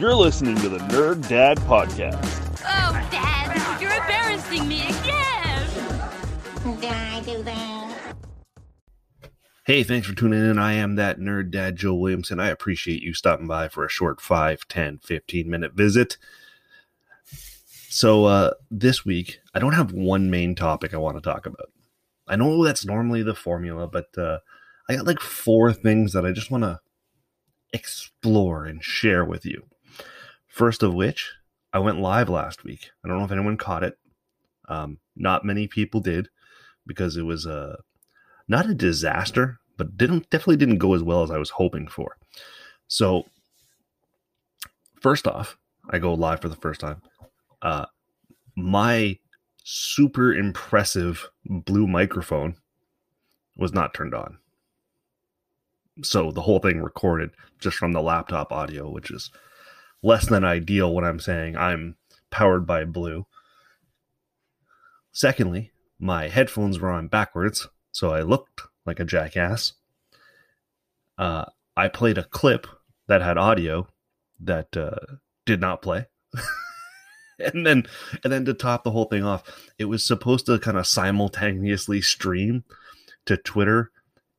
You're listening to the Nerd Dad Podcast. Oh, Dad, you're embarrassing me again. Did I do that? Hey, thanks for tuning in. I am that nerd dad, Joe Williamson. I appreciate you stopping by for a short 5, 10, 15 minute visit. So, uh, this week, I don't have one main topic I want to talk about. I know that's normally the formula, but uh, I got like four things that I just want to explore and share with you. First of which, I went live last week. I don't know if anyone caught it. Um, not many people did because it was a not a disaster, but didn't definitely didn't go as well as I was hoping for. So, first off, I go live for the first time. Uh, my super impressive blue microphone was not turned on. So the whole thing recorded just from the laptop audio, which is less than ideal when I'm saying I'm powered by blue. Secondly, my headphones were on backwards, so I looked like a jackass. Uh, I played a clip that had audio that uh, did not play. and then and then to top the whole thing off, it was supposed to kind of simultaneously stream to Twitter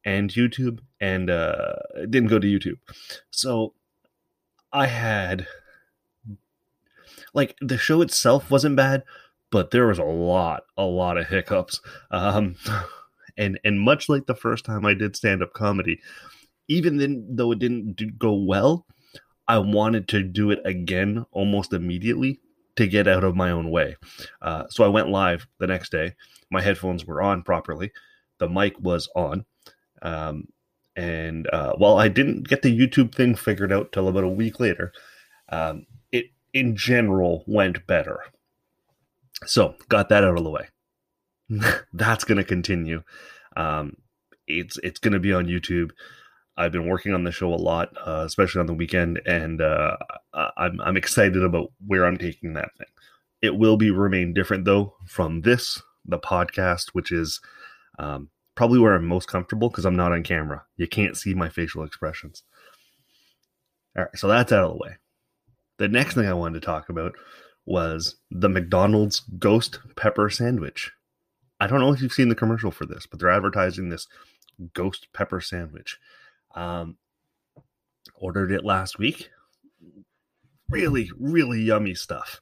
and YouTube, and uh, it didn't go to YouTube. So I had like the show itself wasn't bad, but there was a lot, a lot of hiccups. Um, and and much like the first time I did stand up comedy, even then though it didn't go well, I wanted to do it again almost immediately to get out of my own way. Uh, so I went live the next day. My headphones were on properly. The mic was on. Um, and uh, while I didn't get the YouTube thing figured out till about a week later, um, it in general went better. So got that out of the way. That's going to continue. Um, it's it's going to be on YouTube. I've been working on the show a lot, uh, especially on the weekend, and uh, I'm I'm excited about where I'm taking that thing. It will be remain different though from this the podcast, which is um, probably where I'm most comfortable because I'm not on camera. You can't see my facial expressions. All right, so that's out of the way. The next thing I wanted to talk about was the McDonald's ghost pepper sandwich. I don't know if you've seen the commercial for this, but they're advertising this ghost pepper sandwich. Um, ordered it last week. Really, really yummy stuff.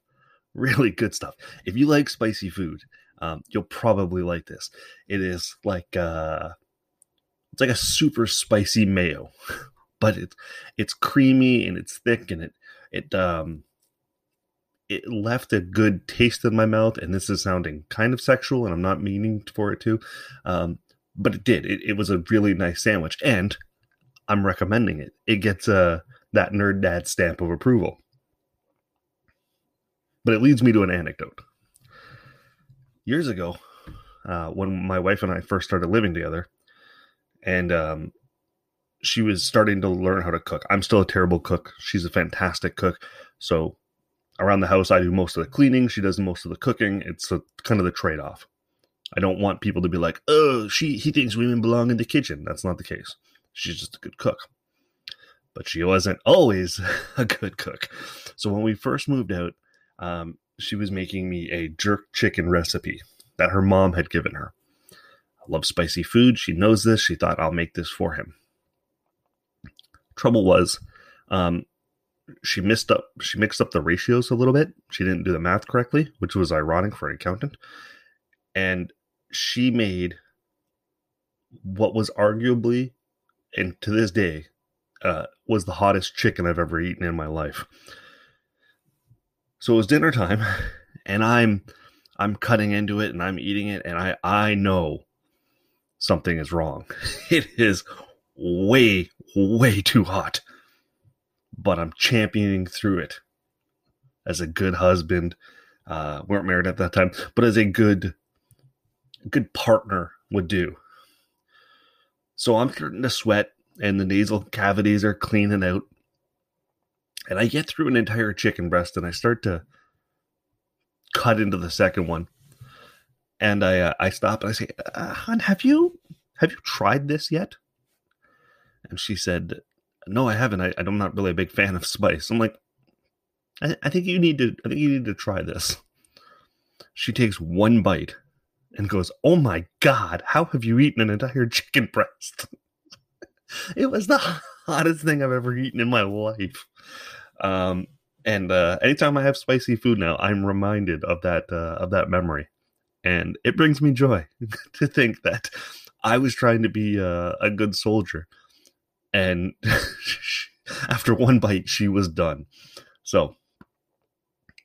Really good stuff. If you like spicy food, um, you'll probably like this. It is like uh, it's like a super spicy mayo, but it's it's creamy and it's thick and it it um it left a good taste in my mouth. And this is sounding kind of sexual, and I'm not meaning for it to, um, but it did. It, it was a really nice sandwich, and I'm recommending it. It gets uh, that nerd dad stamp of approval. But it leads me to an anecdote years ago uh, when my wife and I first started living together, and um, she was starting to learn how to cook. I'm still a terrible cook. She's a fantastic cook. So around the house, I do most of the cleaning. She does most of the cooking. It's a, kind of the trade off. I don't want people to be like, "Oh, she he thinks women belong in the kitchen." That's not the case. She's just a good cook. But she wasn't always a good cook. So when we first moved out, um, she was making me a jerk chicken recipe that her mom had given her. I love spicy food. She knows this. She thought I'll make this for him. Trouble was, um, she missed up. She mixed up the ratios a little bit. She didn't do the math correctly, which was ironic for an accountant. And she made what was arguably, and to this day, uh, was the hottest chicken I've ever eaten in my life. So it was dinner time, and I'm I'm cutting into it and I'm eating it, and I I know something is wrong. It is way way too hot. but I'm championing through it as a good husband. Uh, weren't married at that time, but as a good good partner would do. So I'm starting to sweat, and the nasal cavities are cleaning out. And I get through an entire chicken breast, and I start to cut into the second one. And I uh, I stop and I say, uh, "Hon, have you have you tried this yet?" And she said, "No, I haven't. I, I'm not really a big fan of spice." I'm like, I, I think you need to. I think you need to try this." She takes one bite and goes, "Oh my god, how have you eaten an entire chicken breast?" it was the hottest thing I've ever eaten in my life. Um, and uh, anytime I have spicy food now, I'm reminded of that uh, of that memory, and it brings me joy to think that I was trying to be uh, a good soldier, and after one bite, she was done. So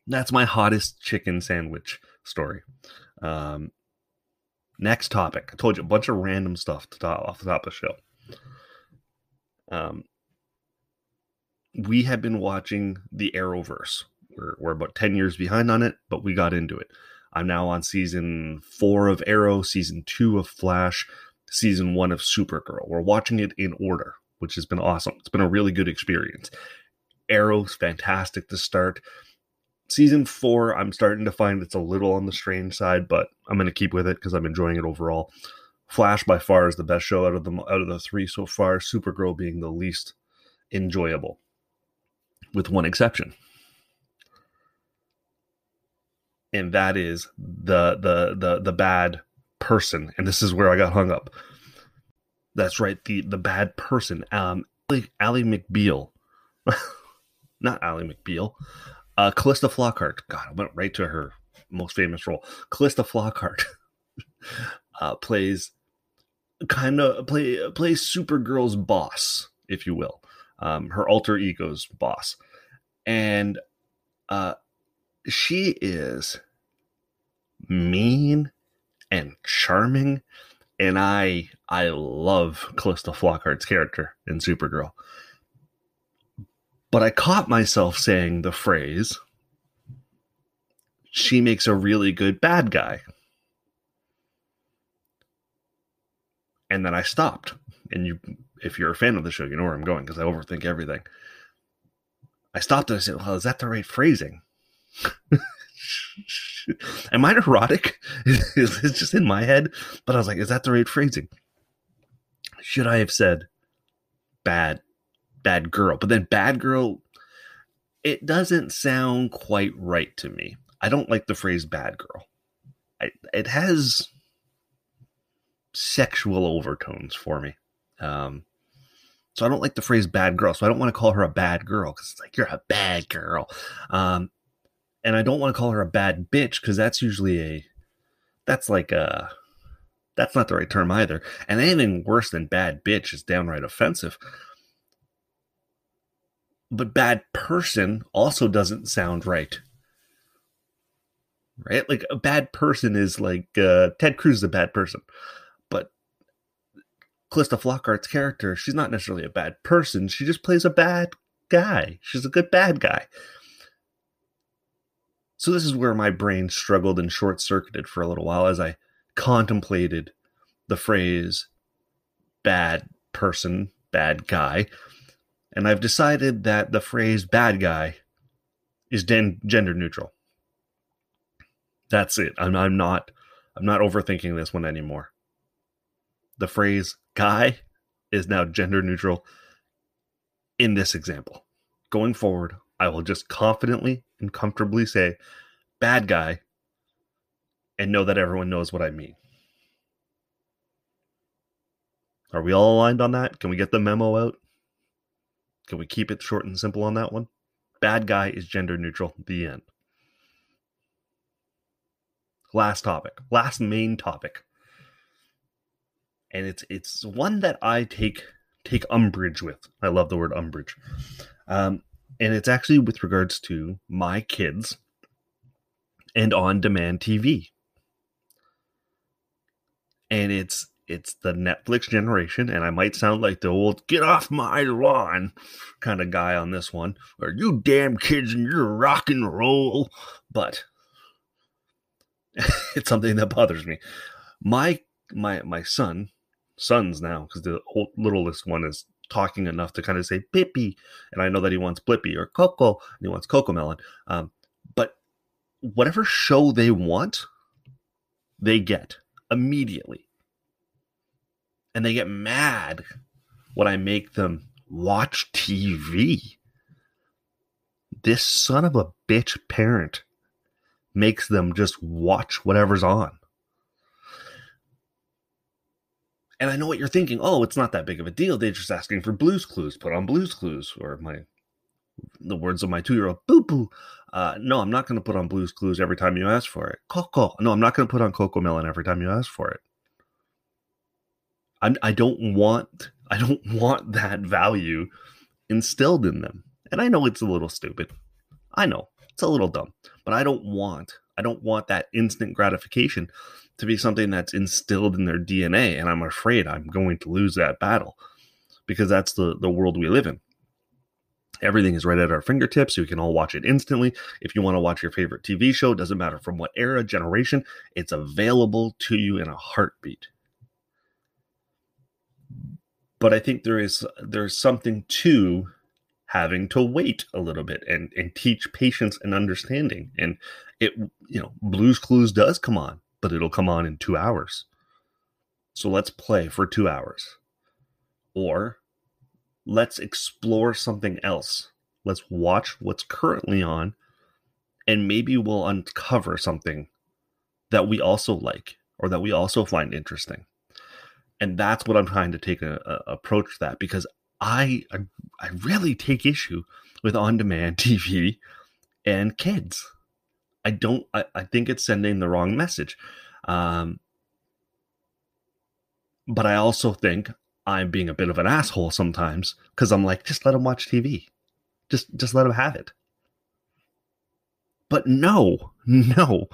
that's my hottest chicken sandwich story. Um, next topic. I told you a bunch of random stuff to off the top of the show. Um, we have been watching the Arrowverse. We're, we're about 10 years behind on it, but we got into it. I'm now on season four of Arrow, season two of Flash, season one of Supergirl. We're watching it in order, which has been awesome. It's been a really good experience. Arrow's fantastic to start. Season four, I'm starting to find it's a little on the strange side, but I'm going to keep with it because I'm enjoying it overall. Flash by far is the best show out of the out of the three so far. Supergirl being the least enjoyable, with one exception, and that is the the the the bad person. And this is where I got hung up. That's right, the the bad person. Um, Ally McBeal, not Ally McBeal. Uh, Calista Flockhart. God, I went right to her most famous role. Calista Flockhart uh, plays kind of play plays Supergirl's boss, if you will, um, her alter ego's boss, and uh, she is mean and charming, and I I love Calista Flockhart's character in Supergirl. But I caught myself saying the phrase, she makes a really good bad guy. And then I stopped. And you, if you're a fan of the show, you know where I'm going because I overthink everything. I stopped and I said, Well, is that the right phrasing? Am I neurotic? Is this just in my head? But I was like, Is that the right phrasing? Should I have said bad bad girl. But then bad girl, it doesn't sound quite right to me. I don't like the phrase bad girl. I, it has sexual overtones for me. Um, so I don't like the phrase bad girl. So I don't want to call her a bad girl because it's like, you're a bad girl. Um, and I don't want to call her a bad bitch because that's usually a, that's like a, that's not the right term either. And anything worse than bad bitch is downright offensive but bad person also doesn't sound right. Right? Like a bad person is like uh, Ted Cruz is a bad person, but Calista Flockhart's character, she's not necessarily a bad person. She just plays a bad guy. She's a good bad guy. So this is where my brain struggled and short circuited for a little while as I contemplated the phrase bad person, bad guy and I've decided that the phrase bad guy is den- gender neutral. That's it. I'm, I'm not I'm not overthinking this one anymore. The phrase guy is now gender neutral in this example. Going forward, I will just confidently and comfortably say bad guy and know that everyone knows what I mean. Are we all aligned on that? Can we get the memo out? Can we keep it short and simple on that one? Bad guy is gender neutral. The end. Last topic. Last main topic. And it's it's one that I take take umbrage with. I love the word umbrage. Um, and it's actually with regards to my kids and on demand TV. And it's it's the Netflix generation, and I might sound like the old "get off my lawn" kind of guy on this one, or "you damn kids and your rock and roll," but it's something that bothers me. My my my son, sons now, because the old, littlest one is talking enough to kind of say Bippy, and I know that he wants Blippy or Coco, and he wants CoComelon. Um, but whatever show they want, they get immediately and they get mad when I make them watch TV. This son of a bitch parent makes them just watch whatever's on. And I know what you're thinking. Oh, it's not that big of a deal. They're just asking for Blues Clues. Put on Blues Clues, or my the words of my two year old boo boo. Uh, no, I'm not going to put on Blues Clues every time you ask for it. Coco. No, I'm not going to put on CoComelon every time you ask for it. I'm, I don't want I don't want that value instilled in them. And I know it's a little stupid. I know it's a little dumb, but I don't want I don't want that instant gratification to be something that's instilled in their DNA. And I'm afraid I'm going to lose that battle because that's the the world we live in. Everything is right at our fingertips. We can all watch it instantly. If you want to watch your favorite TV show, doesn't matter from what era, generation, it's available to you in a heartbeat but I think there is there's something to having to wait a little bit and and teach patience and understanding. And it you know Blues Clues does come on, but it'll come on in two hours. So let's play for two hours, or let's explore something else. Let's watch what's currently on, and maybe we'll uncover something that we also like or that we also find interesting and that's what I'm trying to take a, a approach that because I, I I really take issue with on-demand TV and kids. I don't. I, I think it's sending the wrong message. Um, but I also think I'm being a bit of an asshole sometimes because I'm like, just let them watch TV, just just let them have it. But no, no,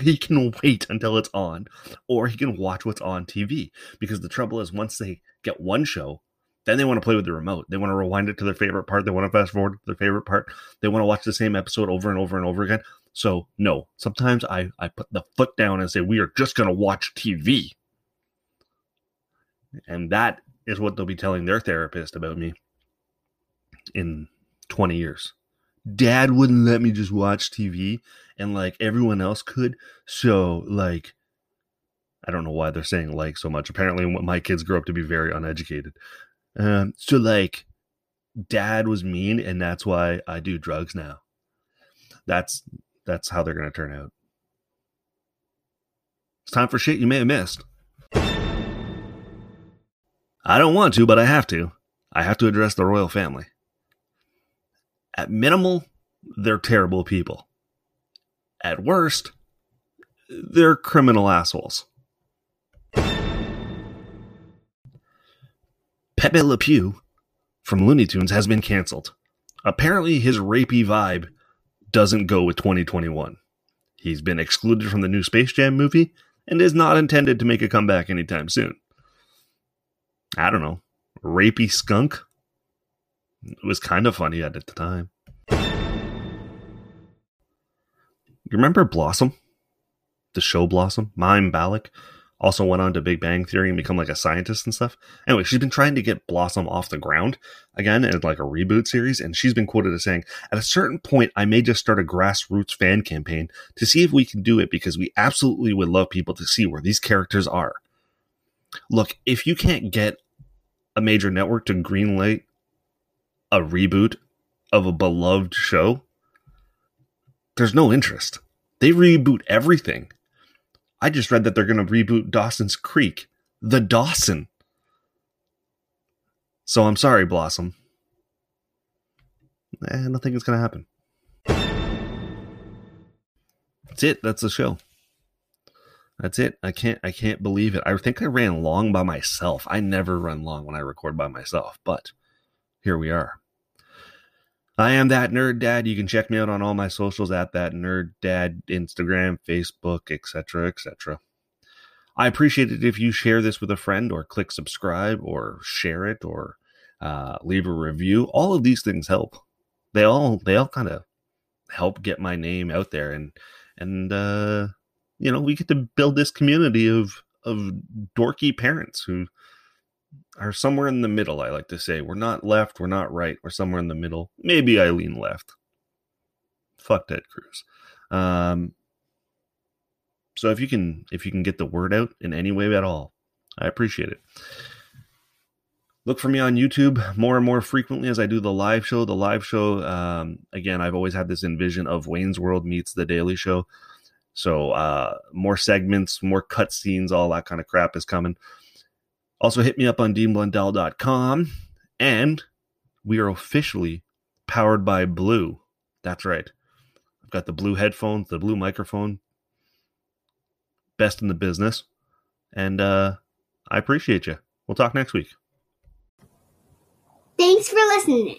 he can wait until it's on or he can watch what's on TV because the trouble is once they get one show then they want to play with the remote they want to rewind it to their favorite part they want to fast forward to their favorite part they want to watch the same episode over and over and over again so no sometimes i i put the foot down and say we are just going to watch tv and that is what they'll be telling their therapist about me in 20 years dad wouldn't let me just watch TV and like everyone else could. So like I don't know why they're saying like so much. Apparently my kids grow up to be very uneducated. Um so like dad was mean and that's why I do drugs now. That's that's how they're going to turn out. It's time for shit you may have missed. I don't want to, but I have to. I have to address the royal family at minimal, they're terrible people. At worst, they're criminal assholes. Pepe Le Pew from Looney Tunes has been canceled. Apparently, his rapey vibe doesn't go with 2021. He's been excluded from the new Space Jam movie and is not intended to make a comeback anytime soon. I don't know. Rapey skunk? It was kind of funny at the time. You remember Blossom? The show Blossom? Mayim Bialik also went on to Big Bang Theory and become like a scientist and stuff. Anyway, she's been trying to get Blossom off the ground again as like a reboot series, and she's been quoted as saying, "At a certain point, I may just start a grassroots fan campaign to see if we can do it because we absolutely would love people to see where these characters are." Look, if you can't get a major network to greenlight a reboot of a beloved show, there's no interest. They reboot everything. I just read that they're going to reboot Dawson's Creek, the Dawson. So I'm sorry, Blossom. Eh, I don't think it's going to happen. That's it. That's the show. That's it. I can't I can't believe it. I think I ran long by myself. I never run long when I record by myself, but here we are. I am that nerd dad. You can check me out on all my socials at that nerd dad, Instagram, Facebook, etc., etc. I appreciate it if you share this with a friend or click subscribe or share it or uh, leave a review. All of these things help. They all they all kind of help get my name out there and and uh, you know we get to build this community of of dorky parents who are somewhere in the middle. I like to say we're not left, we're not right, we're somewhere in the middle. Maybe I lean left. Fuck Ted Cruz. Um, so if you can if you can get the word out in any way at all, I appreciate it. Look for me on YouTube more and more frequently as I do the live show. The live show, um, again, I've always had this envision of Wayne's World meets The Daily Show. So uh, more segments, more cutscenes, all that kind of crap is coming. Also, hit me up on deanblundell.com. And we are officially powered by Blue. That's right. I've got the blue headphones, the blue microphone, best in the business. And uh, I appreciate you. We'll talk next week. Thanks for listening.